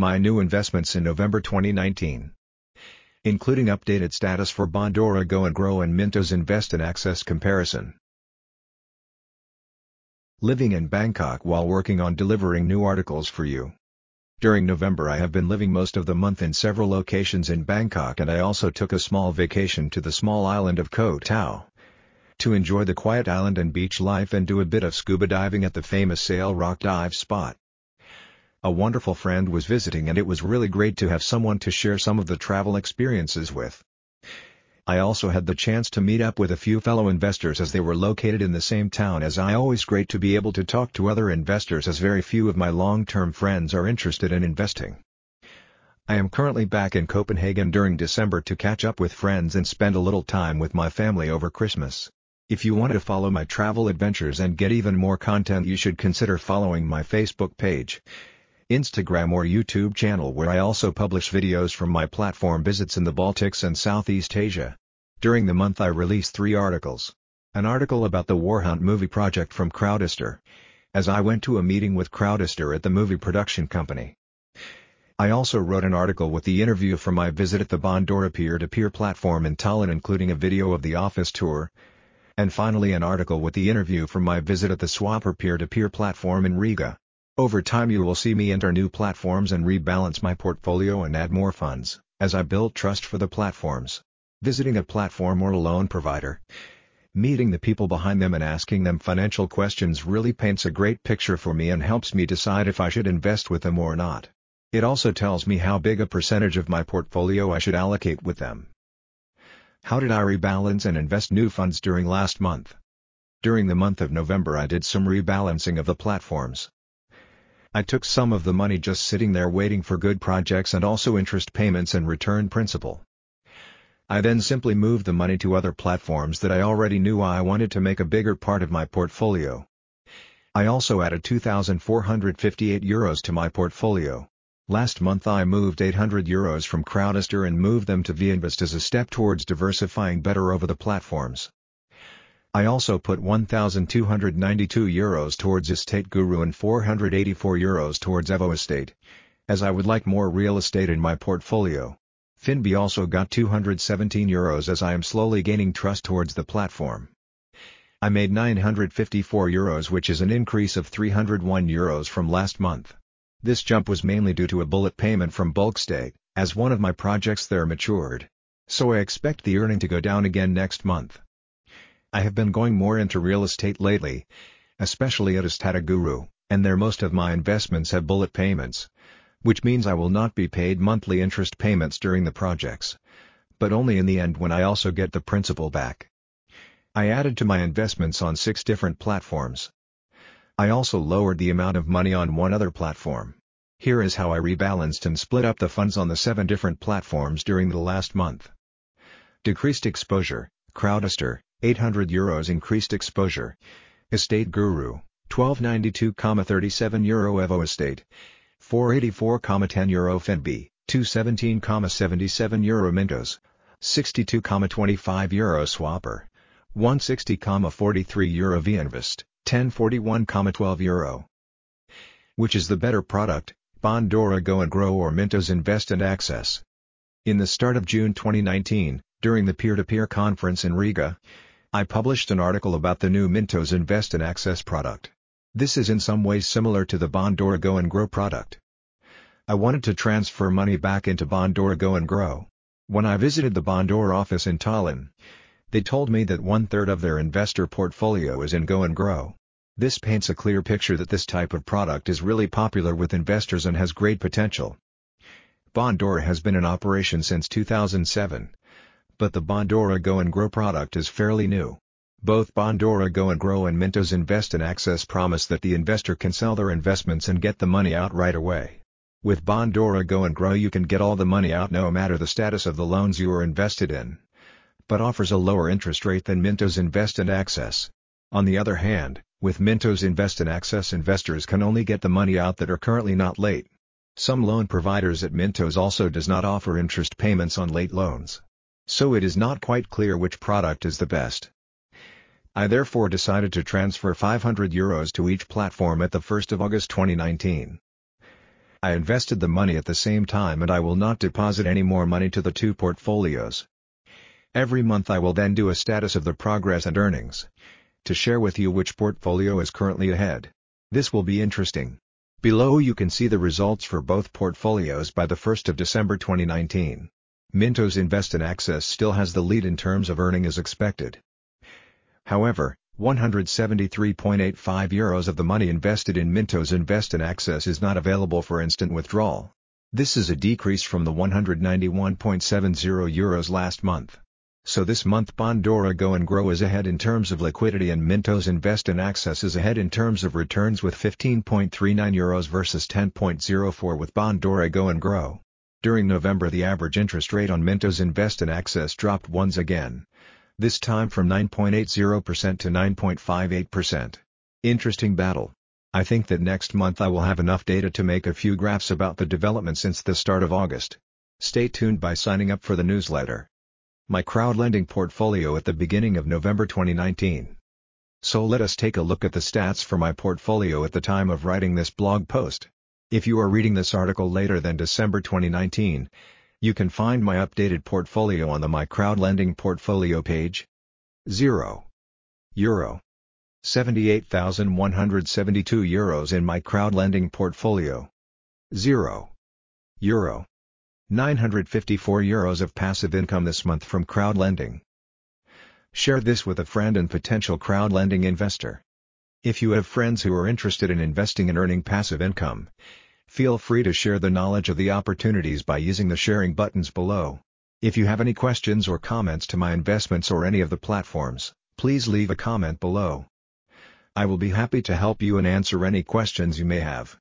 My new investments in November 2019. Including updated status for Bondora Go and Grow and Mintos Invest and Access comparison. Living in Bangkok while working on delivering new articles for you. During November I have been living most of the month in several locations in Bangkok and I also took a small vacation to the small island of Koh Tao. To enjoy the quiet island and beach life and do a bit of scuba diving at the famous Sail Rock dive spot. A wonderful friend was visiting and it was really great to have someone to share some of the travel experiences with. I also had the chance to meet up with a few fellow investors as they were located in the same town as I always great to be able to talk to other investors as very few of my long-term friends are interested in investing. I am currently back in Copenhagen during December to catch up with friends and spend a little time with my family over Christmas. If you want to follow my travel adventures and get even more content you should consider following my Facebook page, Instagram or YouTube channel where I also publish videos from my platform visits in the Baltics and Southeast Asia. During the month I released three articles. An article about the Warhunt movie project from Crowdestor, as I went to a meeting with Crowdestor at the movie production company. I also wrote an article with the interview from my visit at the Bondora peer-to-peer platform in Tallinn including a video of the office tour, and finally an article with the interview from my visit at the Swaper peer-to-peer platform in Riga. Over time you will see me enter new platforms and rebalance my portfolio and add more funds, as I build trust for the platforms. Visiting a platform or a loan provider, meeting the people behind them and asking them financial questions really paints a great picture for me and helps me decide if I should invest with them or not. It also tells me how big a percentage of my portfolio I should allocate with them. How did I rebalance and invest new funds during last month? During the month of November I did some rebalancing of the platforms. I took some of the money just sitting there waiting for good projects and also interest payments and return principal. I then simply moved the money to other platforms that I already knew I wanted to make a bigger part of my portfolio. I also added 2,458 euros to my portfolio. Last month I moved 800 euros from Crowdestor and moved them to Viainvest as a step towards diversifying better over the platforms. I also put 1,292 euros towards Estate Guru and 484 euros towards Evo Estate, as I would like more real estate in my portfolio. Finbee also got 217 euros as I am slowly gaining trust towards the platform. I made 954 euros which is an increase of 301 euros from last month. This jump was mainly due to a bullet payment from Bulkestate, as one of my projects there matured. So I expect the earning to go down again next month. I have been going more into real estate lately, especially at Estate Guru, and there most of my investments have bullet payments, which means I will not be paid monthly interest payments during the projects, but only in the end when I also get the principal back. I added to my investments on six different platforms. I also lowered the amount of money on one other platform. Here is how I rebalanced and split up the funds on the seven different platforms during the last month. Decreased exposure, Crowdestor, 800 euros increased exposure. Estate Guru, 1292,37 euro Evo Estate, 484,10 euro Finbee, 217,77 euro Mintos, 62,25 euro Swaper, 160,43 euro Viainvest, 1041,12 euro. Which is the better product, Bondora Go and Grow or Mintos Invest and Access? In the start of June 2019, during the peer-to-peer -peer conference in Riga, I published an article about the new Mintos Invest and Access product. This is in some ways similar to the Bondora Go and Grow product. I wanted to transfer money back into Bondora Go and Grow. When I visited the Bondora office in Tallinn, they told me that one-third of their investor portfolio is in Go and Grow. This paints a clear picture that this type of product is really popular with investors and has great potential. Bondora has been in operation since 2007 but the Bondora Go and Grow product is fairly new. Both Bondora Go and Grow and Mintos Invest and Access promise that the investor can sell their investments and get the money out right away. With Bondora Go and Grow you can get all the money out no matter the status of the loans you are invested in. But offers a lower interest rate than Mintos Invest and Access. On the other hand, with Mintos Invest and Access investors can only get the money out that are currently not late. Some loan providers at Mintos also does not offer interest payments on late loans so it is not quite clear which product is the best. I therefore decided to transfer 500 euros to each platform at the 1st of August 2019. I invested the money at the same time and I will not deposit any more money to the two portfolios. Every month I will then do a status of the progress and earnings to share with you which portfolio is currently ahead. This will be interesting. Below you can see the results for both portfolios by the 1st of December 2019. Mintos Invest and Access still has the lead in terms of earning as expected. However, 173.85 euros of the money invested in Mintos Invest and Access is not available for instant withdrawal. This is a decrease from the 191.70 euros last month. So this month Bondora Go and Grow is ahead in terms of liquidity and Mintos Invest and Access is ahead in terms of returns with 15.39 euros versus 10.04 with Bondora Go and Grow. During November the average interest rate on Mintos Invest and Access dropped once again this time from 9.80% to 9.58%. Interesting battle. I think that next month I will have enough data to make a few graphs about the development since the start of August. Stay tuned by signing up for the newsletter. My crowd lending portfolio at the beginning of November 2019. So let us take a look at the stats for my portfolio at the time of writing this blog post. If you are reading this article later than December 2019, you can find my updated portfolio on the My Crowd Lending portfolio page. 0. Euro. 78,172 euros in my crowd lending portfolio. 0. Euro. 954 euros of passive income this month from crowd lending. Share this with a friend and potential crowd lending investor. If you have friends who are interested in investing and earning passive income, Feel free to share the knowledge of the opportunities by using the sharing buttons below. If you have any questions or comments to my investments or any of the platforms, please leave a comment below. I will be happy to help you and answer any questions you may have.